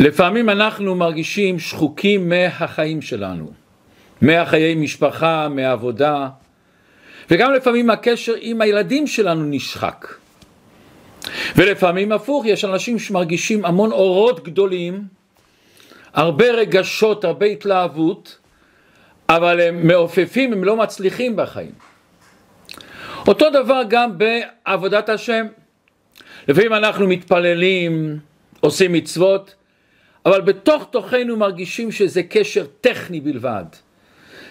לפעמים אנחנו מרגישים שחוקים מהחיים שלנו, מהחיי משפחה, מהעבודה, וגם לפעמים הקשר עם הילדים שלנו נשחק. ולפעמים הפוך, יש אנשים שמרגישים המון אורות גדולים, הרבה רגשות, הרבה התלהבות, אבל הם מעופפים, הם לא מצליחים בחיים. אותו דבר גם בעבודת השם. לפעמים אנחנו מתפללים, עושים מצוות, אבל בתוך תוכנו מרגישים שזה קשר טכני בלבד.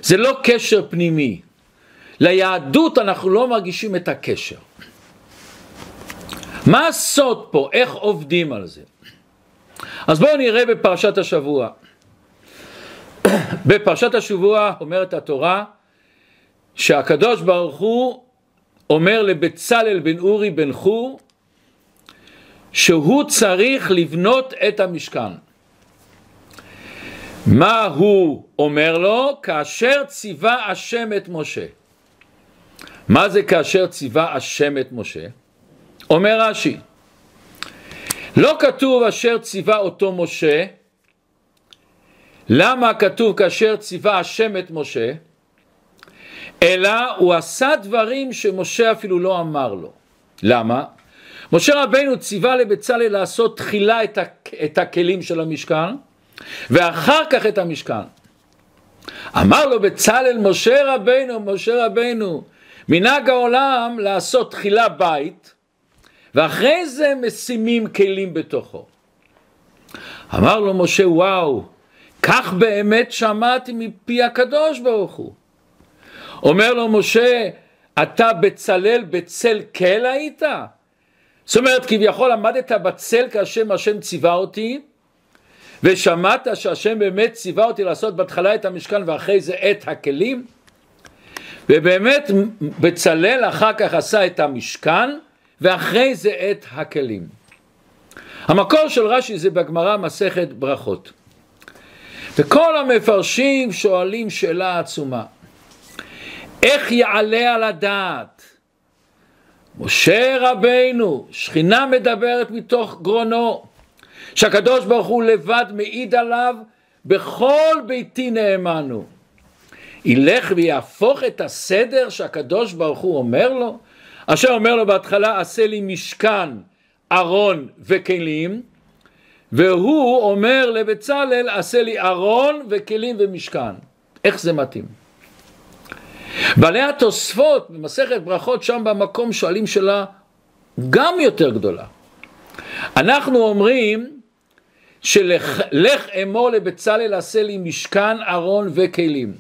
זה לא קשר פנימי. ליהדות אנחנו לא מרגישים את הקשר. מה הסוד פה? איך עובדים על זה? אז בואו נראה בפרשת השבוע. בפרשת השבוע אומרת התורה שהקדוש ברוך הוא אומר לבצלאל בן אורי בן חור שהוא צריך לבנות את המשכן. מה הוא אומר לו? כאשר ציווה השם את משה. מה זה כאשר ציווה השם את משה? אומר רש"י, לא כתוב אשר ציווה אותו משה, למה כתוב כאשר ציווה השם את משה? אלא הוא עשה דברים שמשה אפילו לא אמר לו. למה? משה רבינו ציווה לבצלאל לעשות תחילה את, את הכלים של המשכן ואחר כך את המשכן. אמר לו בצלאל משה רבינו, משה רבינו, מנהג העולם לעשות תחילה בית ואחרי זה משימים כלים בתוכו. אמר לו משה וואו, כך באמת שמעתי מפי הקדוש ברוך הוא. אומר לו משה, אתה בצלאל בצל כל היית? זאת אומרת כביכול עמדת בצל כאשר השם ציווה אותי ושמעת שהשם באמת ציווה אותי לעשות בהתחלה את המשכן ואחרי זה את הכלים ובאמת בצלאל אחר כך עשה את המשכן ואחרי זה את הכלים. המקור של רש"י זה בגמרא מסכת ברכות. וכל המפרשים שואלים שאלה עצומה. איך יעלה על הדעת? משה רבינו, שכינה מדברת מתוך גרונו, שהקדוש ברוך הוא לבד מעיד עליו, בכל ביתי נאמנו. ילך ויהפוך את הסדר שהקדוש ברוך הוא אומר לו, אשר אומר לו בהתחלה עשה לי משכן, ארון וכלים, והוא אומר לבצלאל עשה לי ארון וכלים ומשכן. איך זה מתאים? בעלי התוספות במסכת ברכות שם במקום שואלים שאלה גם יותר גדולה. אנחנו אומרים שלך אמור לבצלאל עשה לי משכן, ארון וכלים.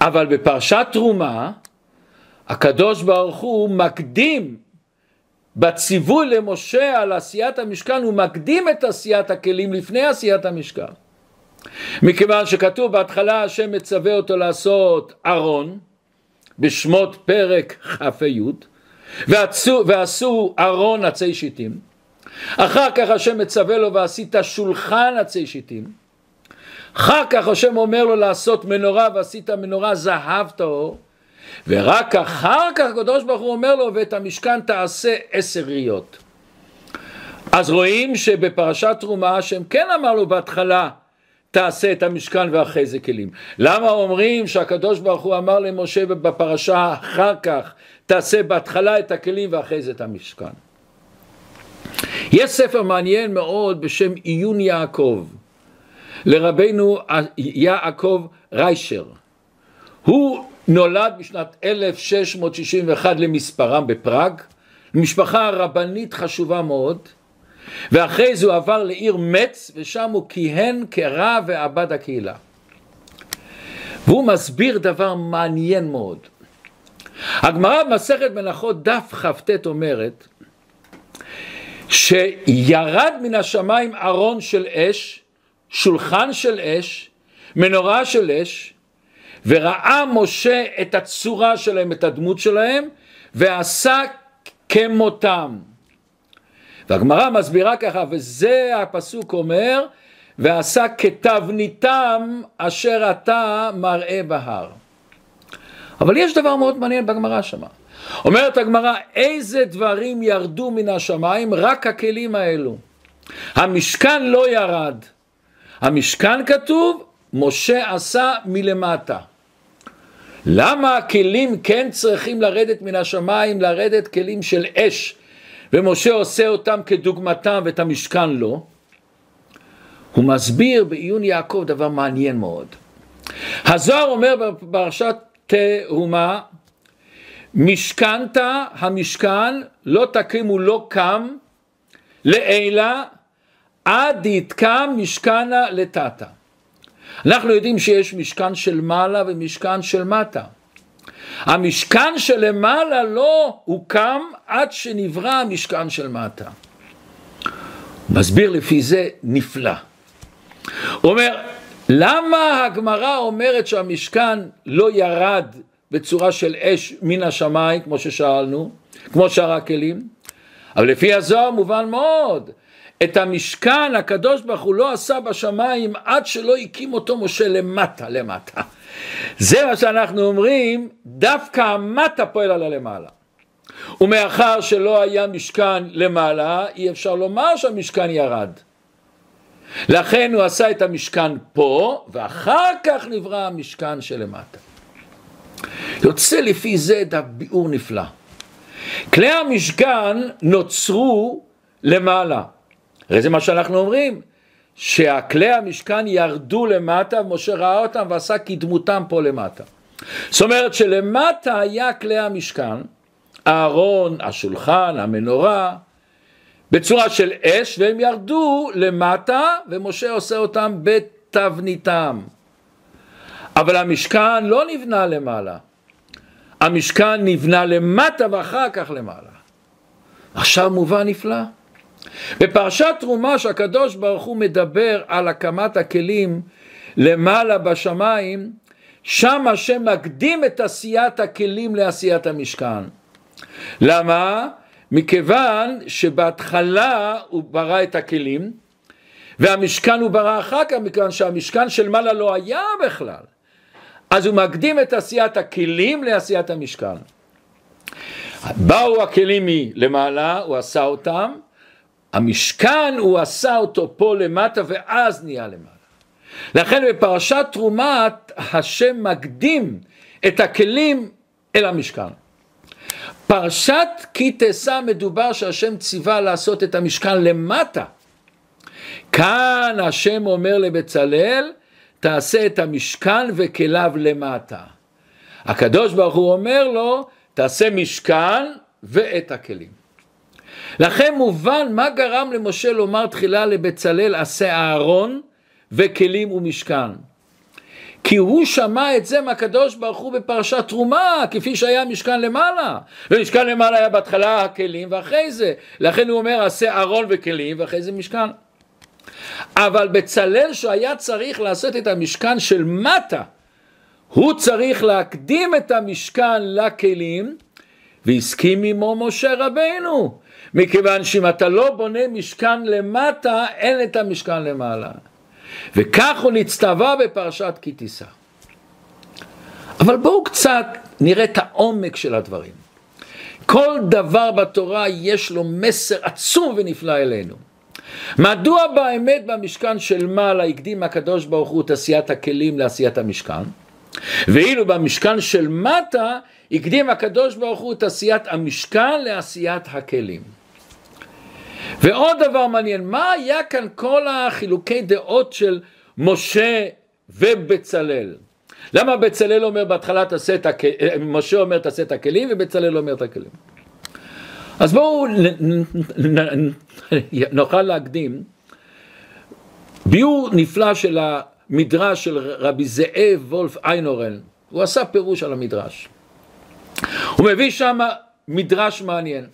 אבל בפרשת תרומה הקדוש ברוך הוא מקדים בציווי למשה על עשיית המשכן, הוא מקדים את עשיית הכלים לפני עשיית המשכן. מכיוון שכתוב בהתחלה השם מצווה אותו לעשות ארון, בשמות פרק כ"י, ועשו, ארון עצי שיטים. אחר כך השם מצווה לו ועשית שולחן עצי שיטים. אחר כך השם אומר לו לעשות מנורה ועשית מנורה זהב טהור. ורק אחר כך הקדוש ברוך הוא אומר לו ואת המשכן תעשה עשר ראיות. אז רואים שבפרשת תרומה השם כן אמר לו בהתחלה תעשה את המשכן ואחרי זה כלים. למה אומרים שהקדוש ברוך הוא אמר למשה בפרשה אחר כך תעשה בהתחלה את הכלים ואחרי זה את המשכן. יש ספר מעניין מאוד בשם עיון יעקב לרבנו יעקב ריישר. הוא נולד בשנת 1661 למספרם בפראג, משפחה רבנית חשובה מאוד, ואחרי זה הוא עבר לעיר מצ, ושם הוא כיהן כרב ועבד הקהילה. והוא מסביר דבר מעניין מאוד. הגמרא במסכת מנחות דף כ"ט אומרת שירד מן השמיים ארון של אש, שולחן של אש, מנורה של אש, וראה משה את הצורה שלהם, את הדמות שלהם, ועשה כמותם. והגמרא מסבירה ככה, וזה הפסוק אומר, ועשה כתבניתם אשר אתה מראה בהר. אבל יש דבר מאוד מעניין בגמרא שמה. אומרת הגמרא, איזה דברים ירדו מן השמיים? רק הכלים האלו. המשכן לא ירד. המשכן כתוב, משה עשה מלמטה. למה הכלים כן צריכים לרדת מן השמיים, לרדת כלים של אש, ומשה עושה אותם כדוגמתם ואת המשכן לא? הוא מסביר בעיון יעקב דבר מעניין מאוד. הזוהר אומר בפרשת תהומה, משכנת המשכן לא תקימו לא קם לעילה עד יתקם משכנה לטאטה. אנחנו יודעים שיש משכן של מעלה ומשכן של מטה. המשכן שלמעלה לא הוקם עד שנברא המשכן של מטה. מסביר לפי זה נפלא. הוא אומר, למה הגמרא אומרת שהמשכן לא ירד בצורה של אש מן השמיים, כמו ששאלנו, כמו שאר הכלים? אבל לפי הזוהר מובן מאוד, את המשכן הקדוש ברוך הוא לא עשה בשמיים עד שלא הקים אותו משה למטה למטה. זה מה שאנחנו אומרים, דווקא המטה פועל על הלמעלה. ומאחר שלא היה משכן למעלה, אי אפשר לומר שהמשכן ירד. לכן הוא עשה את המשכן פה, ואחר כך נברא המשכן שלמטה. יוצא לפי זה את הביאור נפלא. כלי המשכן נוצרו למעלה. הרי זה מה שאנחנו אומרים, שהכלי המשכן ירדו למטה ומשה ראה אותם ועשה כדמותם פה למטה. זאת אומרת שלמטה היה כלי המשכן, הארון, השולחן, המנורה, בצורה של אש, והם ירדו למטה, ומשה עושה אותם בתבניתם. אבל המשכן לא נבנה למעלה, המשכן נבנה למטה ואחר כך למעלה. עכשיו מובן נפלא. בפרשת תרומה שהקדוש ברוך הוא מדבר על הקמת הכלים למעלה בשמיים, שם השם מקדים את עשיית הכלים לעשיית המשכן. למה? מכיוון שבהתחלה הוא ברא את הכלים והמשכן הוא ברא אחר כך מכיוון שהמשכן של מעלה לא היה בכלל אז הוא מקדים את עשיית הכלים לעשיית המשכן באו הכלים מלמעלה, הוא עשה אותם המשכן הוא עשה אותו פה למטה ואז נהיה למעלה. לכן בפרשת תרומת השם מקדים את הכלים אל המשכן. פרשת כי תשא מדובר שהשם ציווה לעשות את המשכן למטה. כאן השם אומר לבצלאל תעשה את המשכן וכליו למטה. הקדוש ברוך הוא אומר לו תעשה משכן ואת הכלים. לכן מובן מה גרם למשה לומר תחילה לבצלאל עשה אהרון וכלים ומשכן. כי הוא שמע את זה מהקדוש ברוך הוא בפרשת תרומה, כפי שהיה משכן למעלה. ומשכן למעלה היה בהתחלה הכלים ואחרי זה. לכן הוא אומר עשה אהרון וכלים ואחרי זה משכן. אבל בצלאל שהיה צריך לעשות את המשכן של מטה, הוא צריך להקדים את המשכן לכלים, והסכים עמו משה רבנו. מכיוון שאם אתה לא בונה משכן למטה, אין את המשכן למעלה. וכך הוא נצטווה בפרשת כי תישא. אבל בואו קצת נראה את העומק של הדברים. כל דבר בתורה יש לו מסר עצום ונפלא אלינו. מדוע באמת במשכן של מעלה הקדים הקדוש ברוך הוא את עשיית הכלים לעשיית המשכן? ואילו במשכן של מטה הקדים הקדוש ברוך הוא את עשיית המשכן לעשיית הכלים. ועוד דבר מעניין, מה היה כאן כל החילוקי דעות של משה ובצלאל? למה בצלאל אומר בהתחלה תעשה את הכלים, משה אומר תעשה את הכלים ובצלאל אומר את הכלים? אז בואו נוכל להקדים ביור נפלא של המדרש של רבי זאב וולף איינורן, הוא עשה פירוש על המדרש. הוא מביא שם מדרש מעניין.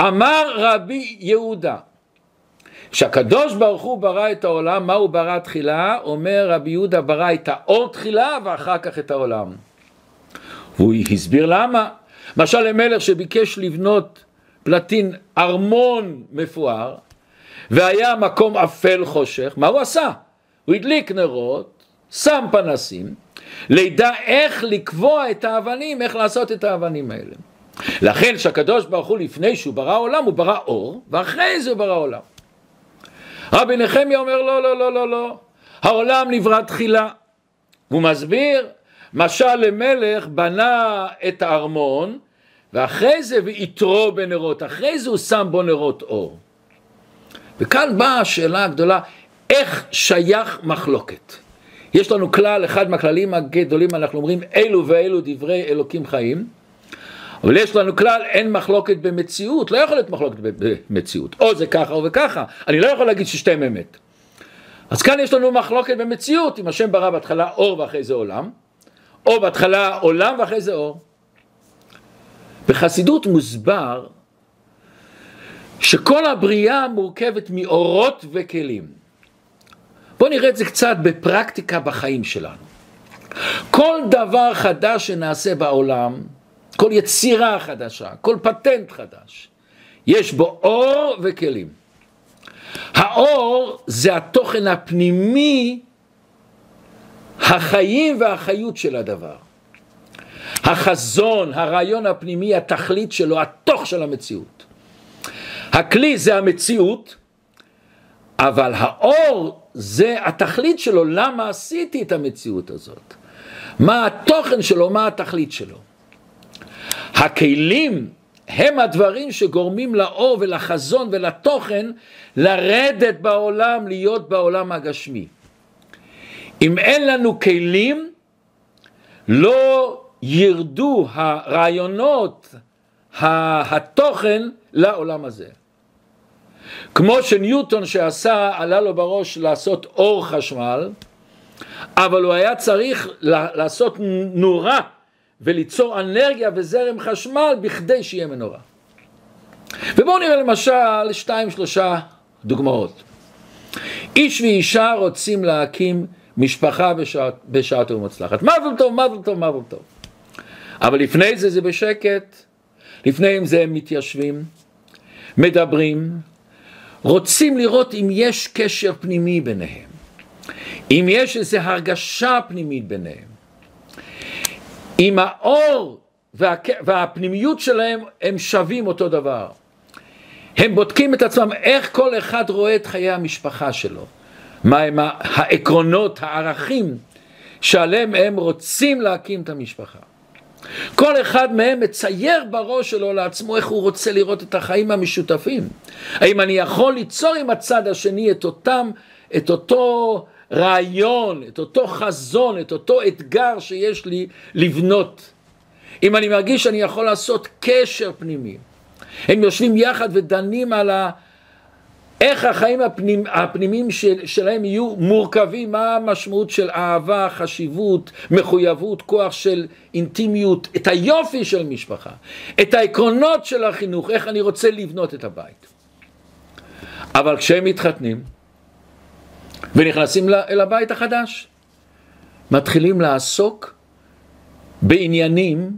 אמר רבי יהודה, כשהקדוש ברוך הוא ברא את העולם, מה הוא ברא תחילה? אומר רבי יהודה ברא את האור תחילה ואחר כך את העולם. והוא הסביר למה. למשל למלך שביקש לבנות פלטין ארמון מפואר, והיה מקום אפל חושך, מה הוא עשה? הוא הדליק נרות, שם פנסים, לידע איך לקבוע את האבנים, איך לעשות את האבנים האלה. לכן שהקדוש ברוך הוא לפני שהוא ברא עולם הוא ברא אור ואחרי זה הוא ברא עולם. רבי נחמיה אומר לא לא לא לא לא העולם נברא תחילה והוא מסביר משל למלך בנה את הארמון ואחרי זה ויתרו בנרות אחרי זה הוא שם בו נרות אור. וכאן באה השאלה הגדולה איך שייך מחלוקת? יש לנו כלל, אחד מהכללים הגדולים אנחנו אומרים אלו ואלו דברי אלוקים חיים. אבל יש לנו כלל, אין מחלוקת במציאות, לא יכול להיות מחלוקת במציאות, או זה ככה או וככה, אני לא יכול להגיד ששתיהם אמת. אז כאן יש לנו מחלוקת במציאות, אם השם ברא בהתחלה אור ואחרי זה עולם, או בהתחלה עולם ואחרי זה אור. בחסידות מוסבר שכל הבריאה מורכבת מאורות וכלים. בואו נראה את זה קצת בפרקטיקה בחיים שלנו. כל דבר חדש שנעשה בעולם, כל יצירה חדשה, כל פטנט חדש, יש בו אור וכלים. האור זה התוכן הפנימי, החיים והחיות של הדבר. החזון, הרעיון הפנימי, התכלית שלו, התוך של המציאות. הכלי זה המציאות, אבל האור זה התכלית שלו, למה עשיתי את המציאות הזאת? מה התוכן שלו, מה התכלית שלו? הכלים הם הדברים שגורמים לאור ולחזון ולתוכן לרדת בעולם, להיות בעולם הגשמי. אם אין לנו כלים, לא ירדו הרעיונות, התוכן לעולם הזה. כמו שניוטון שעשה, עלה לו בראש לעשות אור חשמל, אבל הוא היה צריך לעשות נורה וליצור אנרגיה וזרם חשמל בכדי שיהיה מנורה. ובואו נראה למשל שתיים שלושה דוגמאות. איש ואישה רוצים להקים משפחה בשעת, בשעת ומוצלחת. מזל טוב, מזל טוב, מזל טוב. אבל לפני זה זה בשקט, לפני זה הם מתיישבים, מדברים, רוצים לראות אם יש קשר פנימי ביניהם, אם יש איזו הרגשה פנימית ביניהם. אם האור וה... והפנימיות שלהם הם שווים אותו דבר. הם בודקים את עצמם איך כל אחד רואה את חיי המשפחה שלו, מהם העקרונות, הערכים שעליהם הם רוצים להקים את המשפחה. כל אחד מהם מצייר בראש שלו לעצמו איך הוא רוצה לראות את החיים המשותפים. האם אני יכול ליצור עם הצד השני את אותם, את אותו רעיון, את אותו חזון, את אותו אתגר שיש לי לבנות. אם אני מרגיש שאני יכול לעשות קשר פנימי. הם יושבים יחד ודנים על ה... איך החיים הפנימ... הפנימיים של... שלהם יהיו מורכבים, מה המשמעות של אהבה, חשיבות, מחויבות, כוח של אינטימיות, את היופי של משפחה, את העקרונות של החינוך, איך אני רוצה לבנות את הבית. אבל כשהם מתחתנים, ונכנסים אל הבית החדש. מתחילים לעסוק בעניינים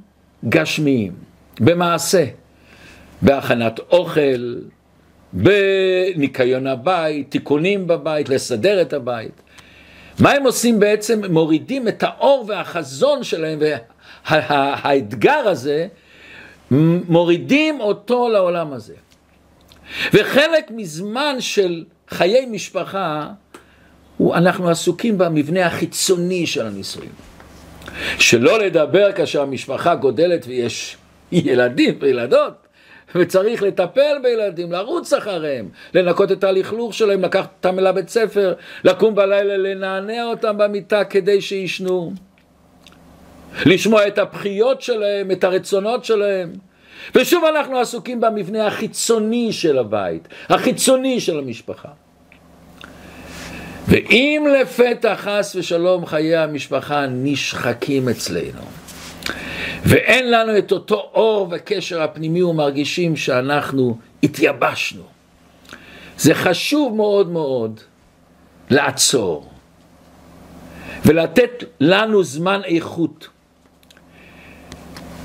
גשמיים, במעשה, בהכנת אוכל, בניקיון הבית, תיקונים בבית, לסדר את הבית. מה הם עושים בעצם? מורידים את האור והחזון שלהם והאתגר הזה, מורידים אותו לעולם הזה. וחלק מזמן של חיי משפחה אנחנו עסוקים במבנה החיצוני של הנישואים. שלא לדבר כאשר המשפחה גודלת ויש ילדים וילדות, וצריך לטפל בילדים, לרוץ אחריהם, לנקות את הלכלוך שלהם, לקחת אותם אל הבית ספר, לקום בלילה, לנענע אותם במיטה כדי שישנו. לשמוע את הבכיות שלהם, את הרצונות שלהם. ושוב אנחנו עסוקים במבנה החיצוני של הבית, החיצוני של המשפחה. ואם לפתע חס ושלום חיי המשפחה נשחקים אצלנו, ואין לנו את אותו אור וקשר הפנימי ומרגישים שאנחנו התייבשנו, זה חשוב מאוד מאוד לעצור ולתת לנו זמן איכות.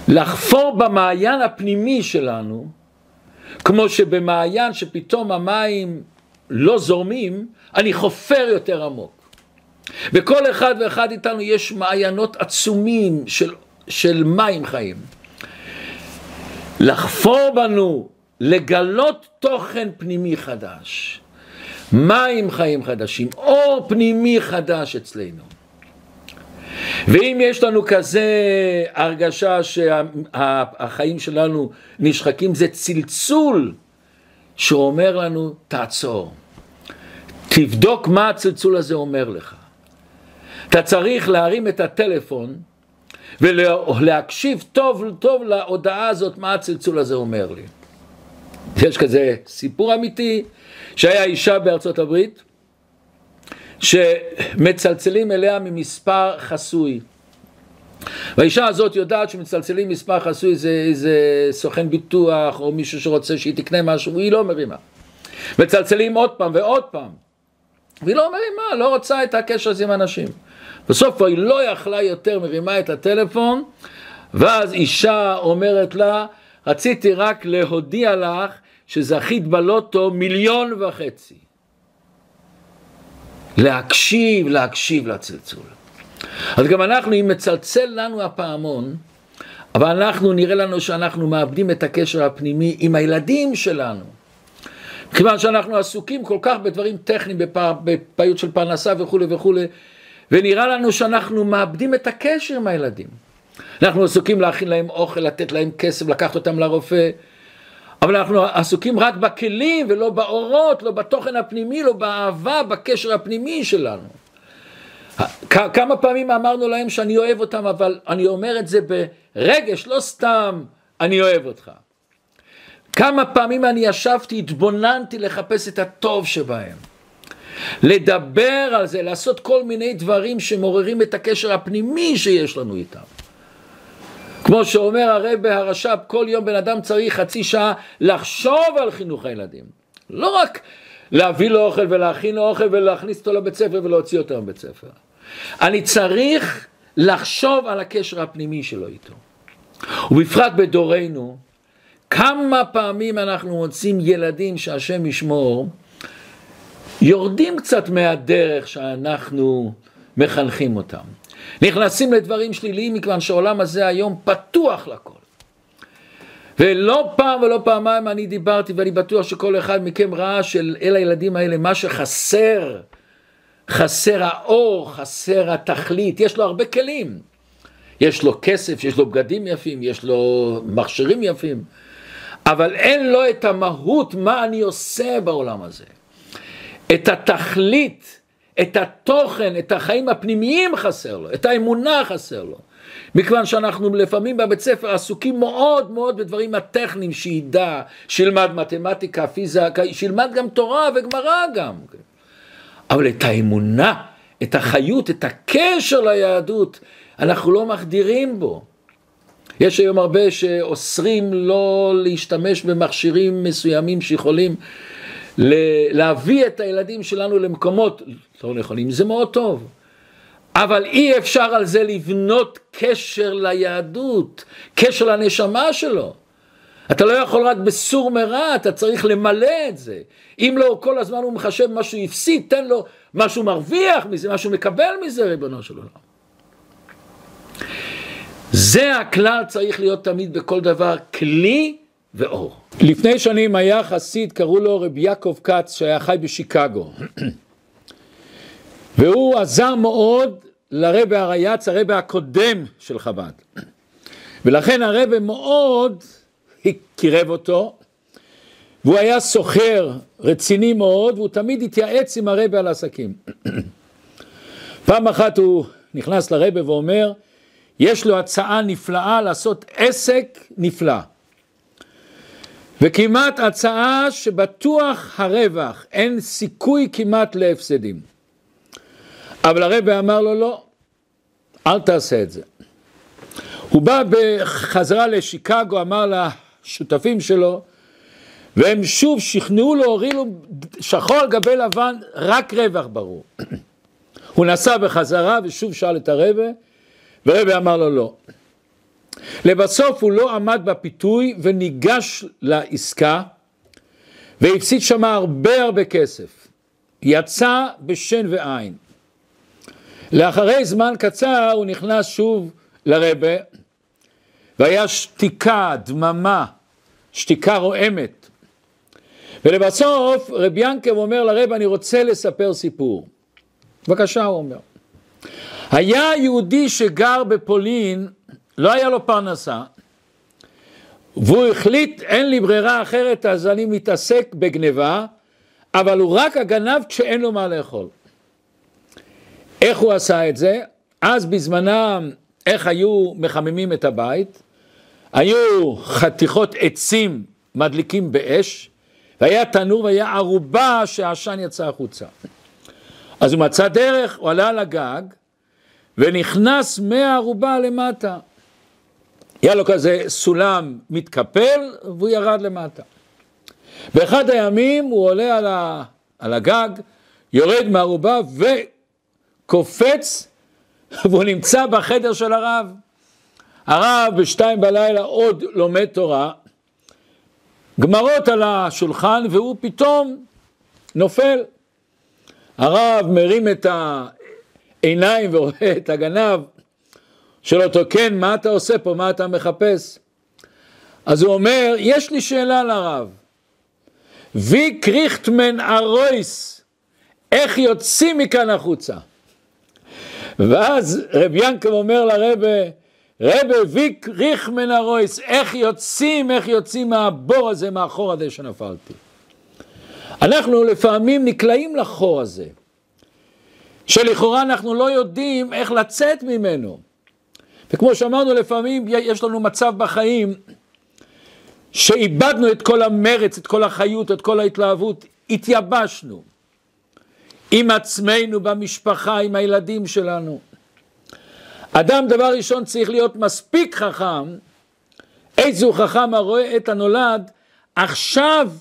לחפור במעיין הפנימי שלנו, כמו שבמעיין שפתאום המים לא זורמים, אני חופר יותר עמוק. וכל אחד ואחד איתנו יש מעיינות עצומים של, של מים חיים. לחפור בנו, לגלות תוכן פנימי חדש. מים חיים חדשים, אור פנימי חדש אצלנו. ואם יש לנו כזה הרגשה שהחיים שלנו נשחקים, זה צלצול שאומר לנו, תעצור. תבדוק מה הצלצול הזה אומר לך. אתה צריך להרים את הטלפון ולהקשיב טוב טוב להודעה הזאת, מה הצלצול הזה אומר לי. יש כזה סיפור אמיתי שהיה אישה בארצות הברית שמצלצלים אליה ממספר חסוי. והאישה הזאת יודעת שמצלצלים מספר חסוי זה איזה סוכן ביטוח או מישהו שרוצה שהיא תקנה משהו, היא לא מרימה. מצלצלים עוד פעם ועוד פעם, והיא לא מרימה, לא רוצה את הקשר הזה עם אנשים. בסוף היא לא יכלה יותר, מרימה את הטלפון, ואז אישה אומרת לה, רציתי רק להודיע לך שזכית בלוטו מיליון וחצי. להקשיב, להקשיב לצלצול. אז גם אנחנו, אם מצלצל לנו הפעמון, אבל אנחנו, נראה לנו שאנחנו מאבדים את הקשר הפנימי עם הילדים שלנו. כיוון שאנחנו עסוקים כל כך בדברים טכניים, בפעיות של פרנסה וכולי וכולי, ונראה לנו שאנחנו מאבדים את הקשר עם הילדים. אנחנו עסוקים להכין להם אוכל, לתת להם כסף, לקחת אותם לרופא, אבל אנחנו עסוקים רק בכלים ולא באורות, לא בתוכן הפנימי, לא באהבה, בקשר הפנימי שלנו. כמה פעמים אמרנו להם שאני אוהב אותם, אבל אני אומר את זה ברגש, לא סתם אני אוהב אותך. כמה פעמים אני ישבתי, התבוננתי לחפש את הטוב שבהם. לדבר על זה, לעשות כל מיני דברים שמעוררים את הקשר הפנימי שיש לנו איתם. כמו שאומר הרב הרש"פ, כל יום בן אדם צריך חצי שעה לחשוב על חינוך הילדים. לא רק להביא לו אוכל ולהכין לו אוכל ולהכניס אותו לבית ספר ולהוציא אותו מבית ספר. אני צריך לחשוב על הקשר הפנימי שלו איתו. ובפרט בדורנו, כמה פעמים אנחנו מוצאים ילדים שהשם ישמור, יורדים קצת מהדרך שאנחנו מחנכים אותם. נכנסים לדברים שליליים מכיוון שהעולם הזה היום פתוח לכל. ולא פעם ולא פעמיים אני דיברתי ואני בטוח שכל אחד מכם ראה של אל הילדים האלה מה שחסר, חסר האור, חסר התכלית, יש לו הרבה כלים. יש לו כסף, יש לו בגדים יפים, יש לו מכשירים יפים, אבל אין לו את המהות, מה אני עושה בעולם הזה. את התכלית, את התוכן, את החיים הפנימיים חסר לו, את האמונה חסר לו. מכיוון שאנחנו לפעמים בבית ספר עסוקים מאוד מאוד בדברים הטכניים, שידע, שילמד מתמטיקה, פיזיקה, שילמד גם תורה וגמרא גם. אבל את האמונה, את החיות, את הקשר ליהדות, אנחנו לא מחדירים בו. יש היום הרבה שאוסרים לא להשתמש במכשירים מסוימים שיכולים להביא את הילדים שלנו למקומות לא נכונים, זה מאוד טוב. אבל אי אפשר על זה לבנות קשר ליהדות, קשר לנשמה שלו. אתה לא יכול רק בסור מרע, אתה צריך למלא את זה. אם לא, כל הזמן הוא מחשב מה שהוא הפסיד, תן לו מה שהוא מרוויח מזה, מה שהוא מקבל מזה, ריבונו של עולם. זה הכלל צריך להיות תמיד בכל דבר, כלי ואור. לפני שנים היה חסיד, קראו לו רבי יעקב כץ, שהיה חי בשיקגו. והוא עזר מאוד לרבה הרייץ, הרבה הקודם של חב"ד. ולכן הרבה מאוד קירב אותו, והוא היה סוחר רציני מאוד, והוא תמיד התייעץ עם הרבה על עסקים. פעם אחת הוא נכנס לרבה ואומר, יש לו הצעה נפלאה לעשות עסק נפלא. וכמעט הצעה שבטוח הרווח, אין סיכוי כמעט להפסדים. אבל הרבי אמר לו לא, אל תעשה את זה. הוא בא בחזרה לשיקגו, אמר לשותפים שלו, והם שוב שכנעו לו, הורידו שחור על גבי לבן, רק רווח ברור. הוא נסע בחזרה ושוב שאל את הרבה, ורבי אמר לו לא. לבסוף הוא לא עמד בפיתוי וניגש לעסקה והפסיד שם הרבה הרבה כסף. יצא בשן ועין. לאחרי זמן קצר הוא נכנס שוב לרבה והיה שתיקה, דממה, שתיקה רועמת. ולבסוף רבי ינקב אומר לרב אני רוצה לספר סיפור. בבקשה הוא אומר. היה יהודי שגר בפולין, לא היה לו פרנסה, והוא החליט אין לי ברירה אחרת אז אני מתעסק בגניבה, אבל הוא רק הגנב כשאין לו מה לאכול. איך הוא עשה את זה? אז בזמנם, איך היו מחממים את הבית? היו חתיכות עצים מדליקים באש, והיה תנור והיה ערובה שהעשן יצא החוצה. אז הוא מצא דרך, הוא עלה על הגג, ונכנס מהערובה למטה. היה לו כזה סולם מתקפל, והוא ירד למטה. באחד הימים הוא עולה על, ה, על הגג, יורד מהערובה וקופץ, והוא נמצא בחדר של הרב. הרב בשתיים בלילה עוד לומד תורה, גמרות על השולחן והוא פתאום נופל. הרב מרים את העיניים ורואה את הגנב, שואל אותו, כן, מה אתה עושה פה, מה אתה מחפש? אז הוא אומר, יש לי שאלה לרב, וי קריכטמן ארויס, איך יוצאים מכאן החוצה? ואז רב ינקב אומר לרבה, רבה ויק ריך מן הרויס, איך יוצאים, איך יוצאים מהבור הזה, מהחור הזה שנפלתי. אנחנו לפעמים נקלעים לחור הזה, שלכאורה אנחנו לא יודעים איך לצאת ממנו. וכמו שאמרנו, לפעמים יש לנו מצב בחיים שאיבדנו את כל המרץ, את כל החיות, את כל ההתלהבות, התייבשנו עם עצמנו, במשפחה, עם הילדים שלנו. אדם דבר ראשון צריך להיות מספיק חכם, איזו חכם הרואה את הנולד, עכשיו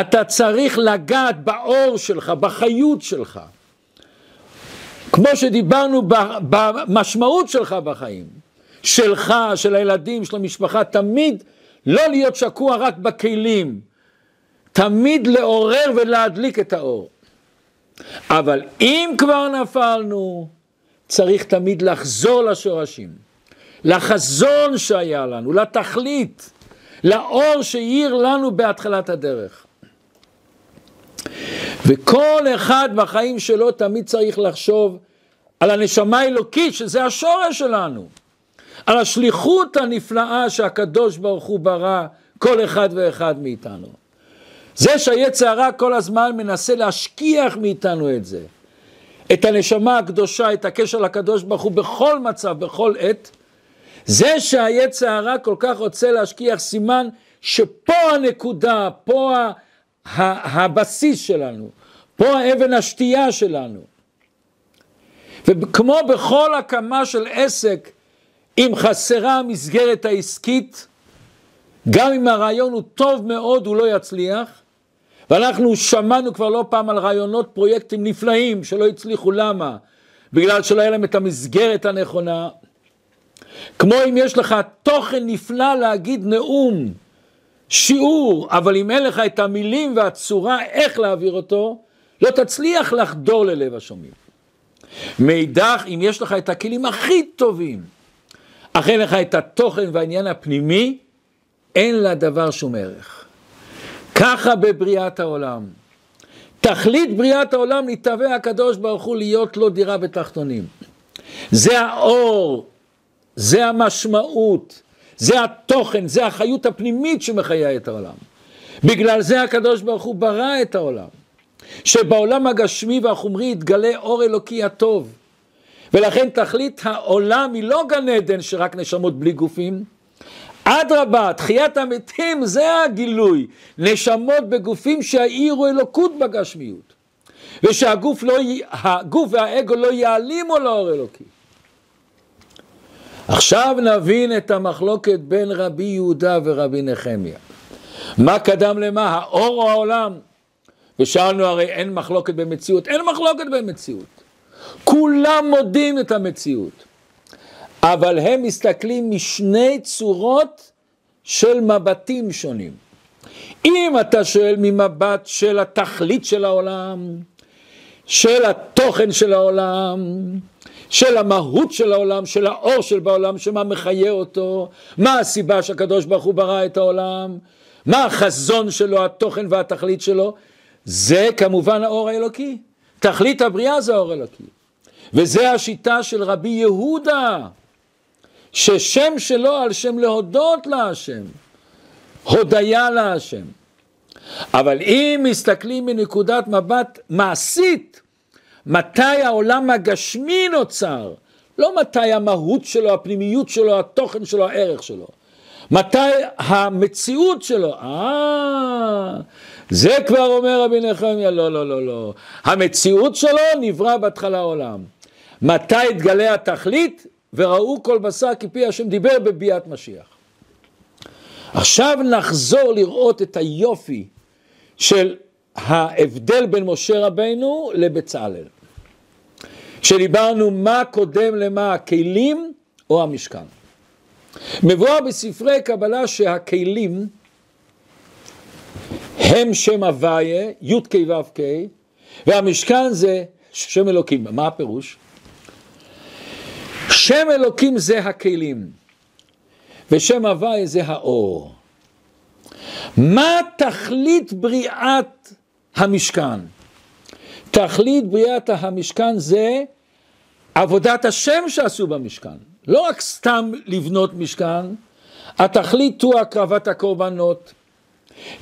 אתה צריך לגעת באור שלך, בחיות שלך. כמו שדיברנו במשמעות שלך בחיים, שלך, של הילדים, של המשפחה, תמיד לא להיות שקוע רק בכלים, תמיד לעורר ולהדליק את האור. אבל אם כבר נפלנו, צריך תמיד לחזור לשורשים, לחזון שהיה לנו, לתכלית, לאור שהאיר לנו בהתחלת הדרך. וכל אחד בחיים שלו תמיד צריך לחשוב על הנשמה האלוקית, שזה השורש שלנו, על השליחות הנפלאה שהקדוש ברוך הוא ברא כל אחד ואחד מאיתנו. זה שהיצר הרע כל הזמן מנסה להשכיח מאיתנו את זה. את הנשמה הקדושה, את הקשר לקדוש ברוך הוא בכל מצב, בכל עת, זה שהיצר הרע כל כך רוצה להשכיח סימן שפה הנקודה, פה הבסיס שלנו, פה האבן השתייה שלנו. וכמו בכל הקמה של עסק, אם חסרה המסגרת העסקית, גם אם הרעיון הוא טוב מאוד, הוא לא יצליח. ואנחנו שמענו כבר לא פעם על רעיונות פרויקטים נפלאים שלא הצליחו, למה? בגלל שלא היה להם את המסגרת הנכונה. כמו אם יש לך תוכן נפלא להגיד נאום, שיעור, אבל אם אין לך את המילים והצורה איך להעביר אותו, לא תצליח לחדור ללב השומעים. מאידך, אם יש לך את הכלים הכי טובים, אך אין לך את התוכן והעניין הפנימי, אין לדבר שום ערך. ככה בבריאת העולם. תכלית בריאת העולם נתהווה הקדוש ברוך הוא להיות לו דירה בתחתונים. זה האור, זה המשמעות, זה התוכן, זה החיות הפנימית שמחיה את העולם. בגלל זה הקדוש ברוך הוא ברא את העולם. שבעולם הגשמי והחומרי יתגלה אור אלוקי הטוב. ולכן תכלית העולם היא לא גן עדן שרק נשמות בלי גופים, אדרבה, תחיית המתים זה הגילוי, נשמות בגופים שהאירו אלוקות בגשמיות, ושהגוף לא, והאגו לא יעלימו לאור אלוקי. עכשיו נבין את המחלוקת בין רבי יהודה ורבי נחמיה. מה קדם למה, האור או העולם? ושאלנו הרי אין מחלוקת במציאות, אין מחלוקת במציאות. כולם מודים את המציאות. אבל הם מסתכלים משני צורות של מבטים שונים. אם אתה שואל ממבט של התכלית של העולם, של התוכן של העולם, של המהות של העולם, של האור של בעולם, שמה מחיה אותו, מה הסיבה שהקדוש ברוך הוא ברא את העולם, מה החזון שלו, התוכן והתכלית שלו, זה כמובן האור האלוקי. תכלית הבריאה זה האור האלוקי. וזה השיטה של רבי יהודה, ששם שלו על שם להודות להשם, הודיה להשם. אבל אם מסתכלים מנקודת מבט מעשית, מתי העולם הגשמי נוצר, לא מתי המהות שלו, הפנימיות שלו, התוכן שלו, הערך שלו. מתי המציאות שלו? אה, זה כבר אומר רבי נחמיה, לא, לא, לא, לא. המציאות שלו נברא בהתחלה העולם. מתי התגלה התכלית? וראו כל בשר כפי השם דיבר בביאת משיח. עכשיו נחזור לראות את היופי של ההבדל בין משה רבנו לבצלאל. שדיברנו מה קודם למה, הכלים או המשכן. מבואר בספרי קבלה שהכלים הם שם הוויה, י"ק ו"ק, והמשכן זה שם אלוקים. מה הפירוש? שם אלוקים זה הכלים, ושם הוויה זה האור. מה תכלית בריאת המשכן? תכלית בריאת המשכן זה עבודת השם שעשו במשכן. לא רק סתם לבנות משכן, התכלית הוא הקרבת הקורבנות,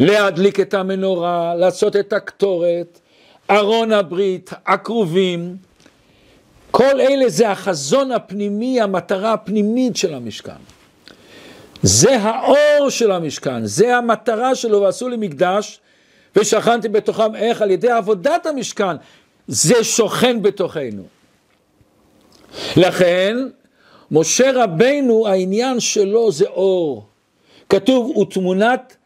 להדליק את המנורה, לעשות את הקטורת, ארון הברית, הכרובים, כל אלה זה החזון הפנימי, המטרה הפנימית של המשכן. זה האור של המשכן, זה המטרה שלו, ועשו לי מקדש, ושכנתי בתוכם איך? על ידי עבודת המשכן, זה שוכן בתוכנו. לכן, משה רבנו, העניין שלו זה אור. כתוב, ותמונת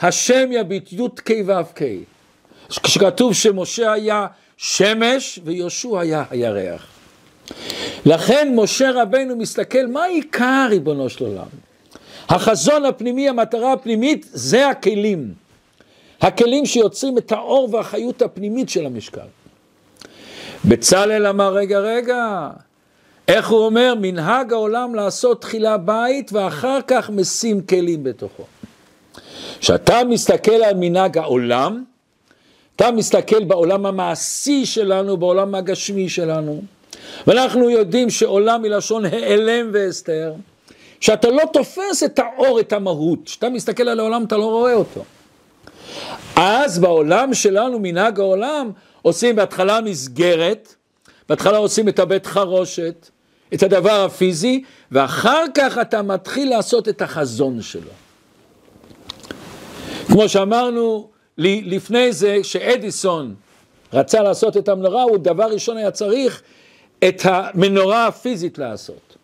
השם יביט י"ק ו"ק. כשכתוב שמשה היה שמש ויהושע היה הירח. לכן משה רבנו מסתכל, מה העיקר ריבונו של עולם? החזון הפנימי, המטרה הפנימית, זה הכלים. הכלים שיוצרים את האור והחיות הפנימית של המשקל. בצלאל אמר, רגע, רגע, איך הוא אומר? מנהג העולם לעשות תחילה בית ואחר כך משים כלים בתוכו. כשאתה מסתכל על מנהג העולם, אתה מסתכל בעולם המעשי שלנו, בעולם הגשמי שלנו, ואנחנו יודעים שעולם מלשון העלם והסתר, שאתה לא תופס את האור, את המהות, כשאתה מסתכל על העולם אתה לא רואה אותו. אז בעולם שלנו, מנהג העולם, עושים בהתחלה מסגרת, בהתחלה עושים את הבית חרושת, את הדבר הפיזי, ואחר כך אתה מתחיל לעשות את החזון שלו. כמו שאמרנו לפני זה, שאדיסון רצה לעשות את המנורה, הוא דבר ראשון היה צריך את המנורה הפיזית לעשות.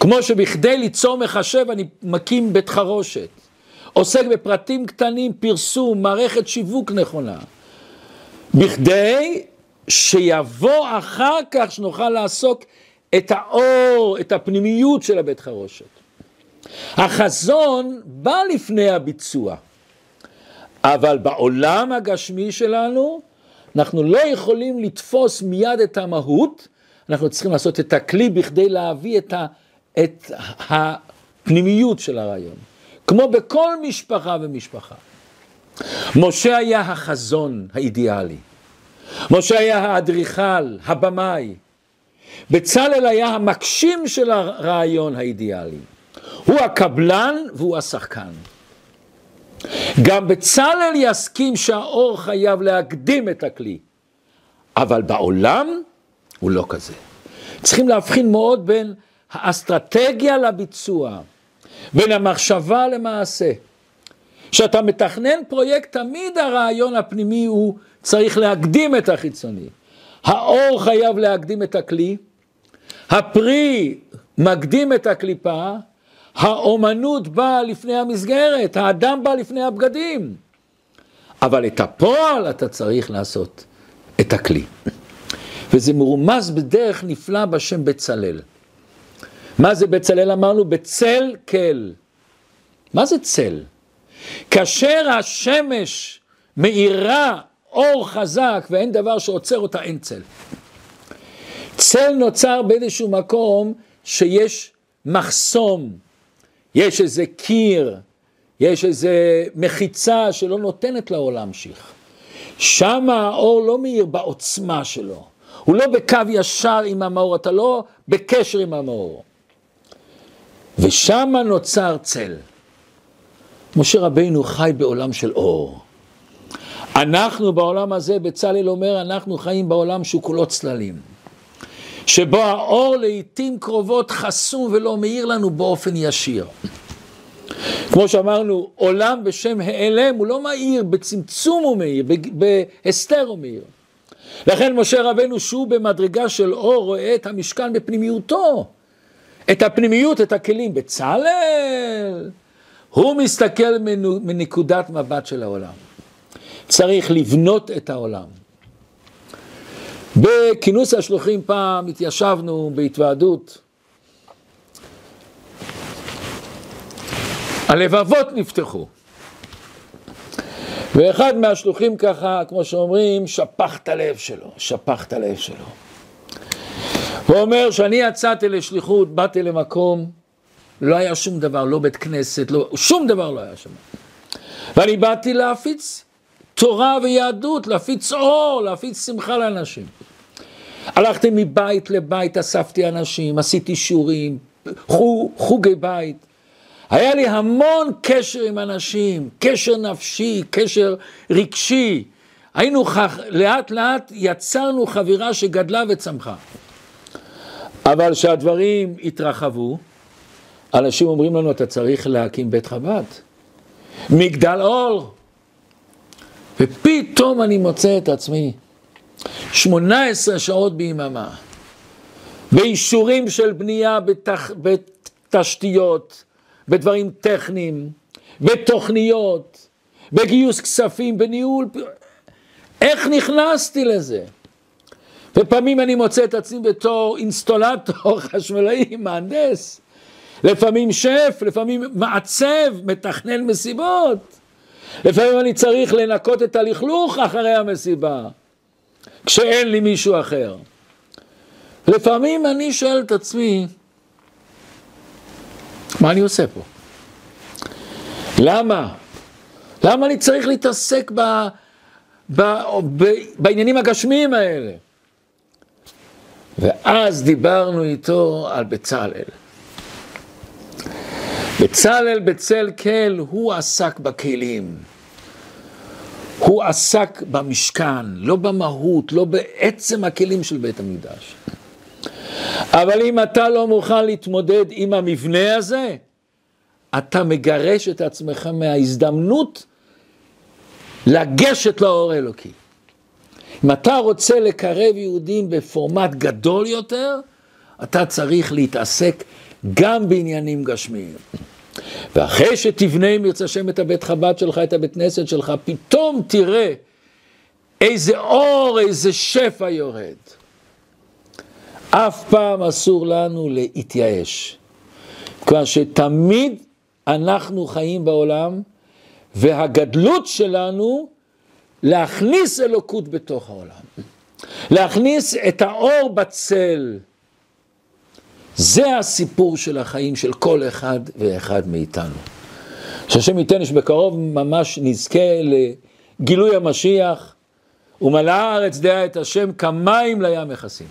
כמו שבכדי ליצור מחשב אני מקים בית חרושת. עוסק בפרטים קטנים, פרסום, מערכת שיווק נכונה. בכדי שיבוא אחר כך שנוכל לעסוק את האור, את הפנימיות של הבית חרושת. החזון בא לפני הביצוע, אבל בעולם הגשמי שלנו אנחנו לא יכולים לתפוס מיד את המהות, אנחנו צריכים לעשות את הכלי בכדי להביא את, ה, את הפנימיות של הרעיון. כמו בכל משפחה ומשפחה. משה היה החזון האידיאלי. משה היה האדריכל, הבמאי. בצלאל היה המגשים של הרעיון האידיאלי. הוא הקבלן והוא השחקן. גם בצלאל יסכים שהאור חייב להקדים את הכלי, אבל בעולם הוא לא כזה. צריכים להבחין מאוד בין האסטרטגיה לביצוע, בין המחשבה למעשה. כשאתה מתכנן פרויקט, תמיד הרעיון הפנימי הוא צריך להקדים את החיצוני. האור חייב להקדים את הכלי, הפרי מקדים את הקליפה, האומנות באה לפני המסגרת, האדם בא לפני הבגדים. אבל את הפועל אתה צריך לעשות, את הכלי. וזה מרומז בדרך נפלא בשם בצלאל. מה זה בצלאל אמרנו? בצל כל. מה זה צל? כאשר השמש מאירה אור חזק ואין דבר שעוצר אותה, אין צל. צל נוצר באיזשהו מקום שיש מחסום, יש איזה קיר, יש איזה מחיצה שלא נותנת לאור להמשיך. שם האור לא מאיר בעוצמה שלו, הוא לא בקו ישר עם המאור, אתה לא בקשר עם המאור. ושם נוצר צל. משה רבינו חי בעולם של אור. אנחנו בעולם הזה, בצלאל אומר, אנחנו חיים בעולם שהוא כולו צללים. שבו האור לעיתים קרובות חסום ולא מאיר לנו באופן ישיר. כמו שאמרנו, עולם בשם העלם הוא לא מאיר, בצמצום הוא מאיר, בהסתר הוא מאיר. לכן משה רבנו שהוא במדרגה של אור רואה את המשכן בפנימיותו, את הפנימיות, את הכלים. בצלאל, הוא מסתכל מנקודת מבט של העולם. צריך לבנות את העולם. בכינוס השלוחים פעם התיישבנו בהתוועדות. הלבבות נפתחו. ואחד מהשלוחים ככה, כמו שאומרים, שפך את הלב שלו, שפך את הלב שלו. הוא אומר שאני יצאתי לשליחות, באתי למקום, לא היה שום דבר, לא בית כנסת, לא, שום דבר לא היה שם. ואני באתי להפיץ תורה ויהדות, להפיץ אור, להפיץ שמחה לאנשים. הלכתי מבית לבית, אספתי אנשים, עשיתי שיעורים, חוגי בית. היה לי המון קשר עם אנשים, קשר נפשי, קשר רגשי. היינו כך, לאט לאט יצרנו חבירה שגדלה וצמחה. אבל כשהדברים התרחבו, אנשים אומרים לנו, אתה צריך להקים בית חב"ד. מגדל אור. ופתאום אני מוצא את עצמי 18 שעות ביממה, באישורים של בנייה בתח... בתשתיות, בדברים טכניים, בתוכניות, בגיוס כספים, בניהול, איך נכנסתי לזה? ופעמים אני מוצא את עצמי בתור אינסטולטור, חשמלאי, מהנדס, לפעמים שף, לפעמים מעצב, מתכנן מסיבות, לפעמים אני צריך לנקות את הלכלוך אחרי המסיבה, כשאין לי מישהו אחר. לפעמים אני שואל את עצמי, מה אני עושה פה? למה? למה אני צריך להתעסק ב, ב, ב, בעניינים הגשמיים האלה? ואז דיברנו איתו על בצלאל. בצלאל בצל כל, הוא עסק בכלים. הוא עסק במשכן, לא במהות, לא בעצם הכלים של בית המקדש. אבל אם אתה לא מוכן להתמודד עם המבנה הזה, אתה מגרש את עצמך מההזדמנות לגשת לאור אלוקי. אם אתה רוצה לקרב יהודים בפורמט גדול יותר, אתה צריך להתעסק גם בעניינים גשמיים. ואחרי שתבנה אם ירצה השם את הבית חב"ד שלך, את הבית כנסת שלך, פתאום תראה איזה אור, איזה שפע יורד. אף פעם אסור לנו להתייאש. כיוון שתמיד אנחנו חיים בעולם, והגדלות שלנו להכניס אלוקות בתוך העולם. להכניס את האור בצל. זה הסיפור של החיים של כל אחד ואחד מאיתנו. שהשם ייתן שבקרוב ממש נזכה לגילוי המשיח, ומלאה הארץ דעה את השם כמים לים מכסים.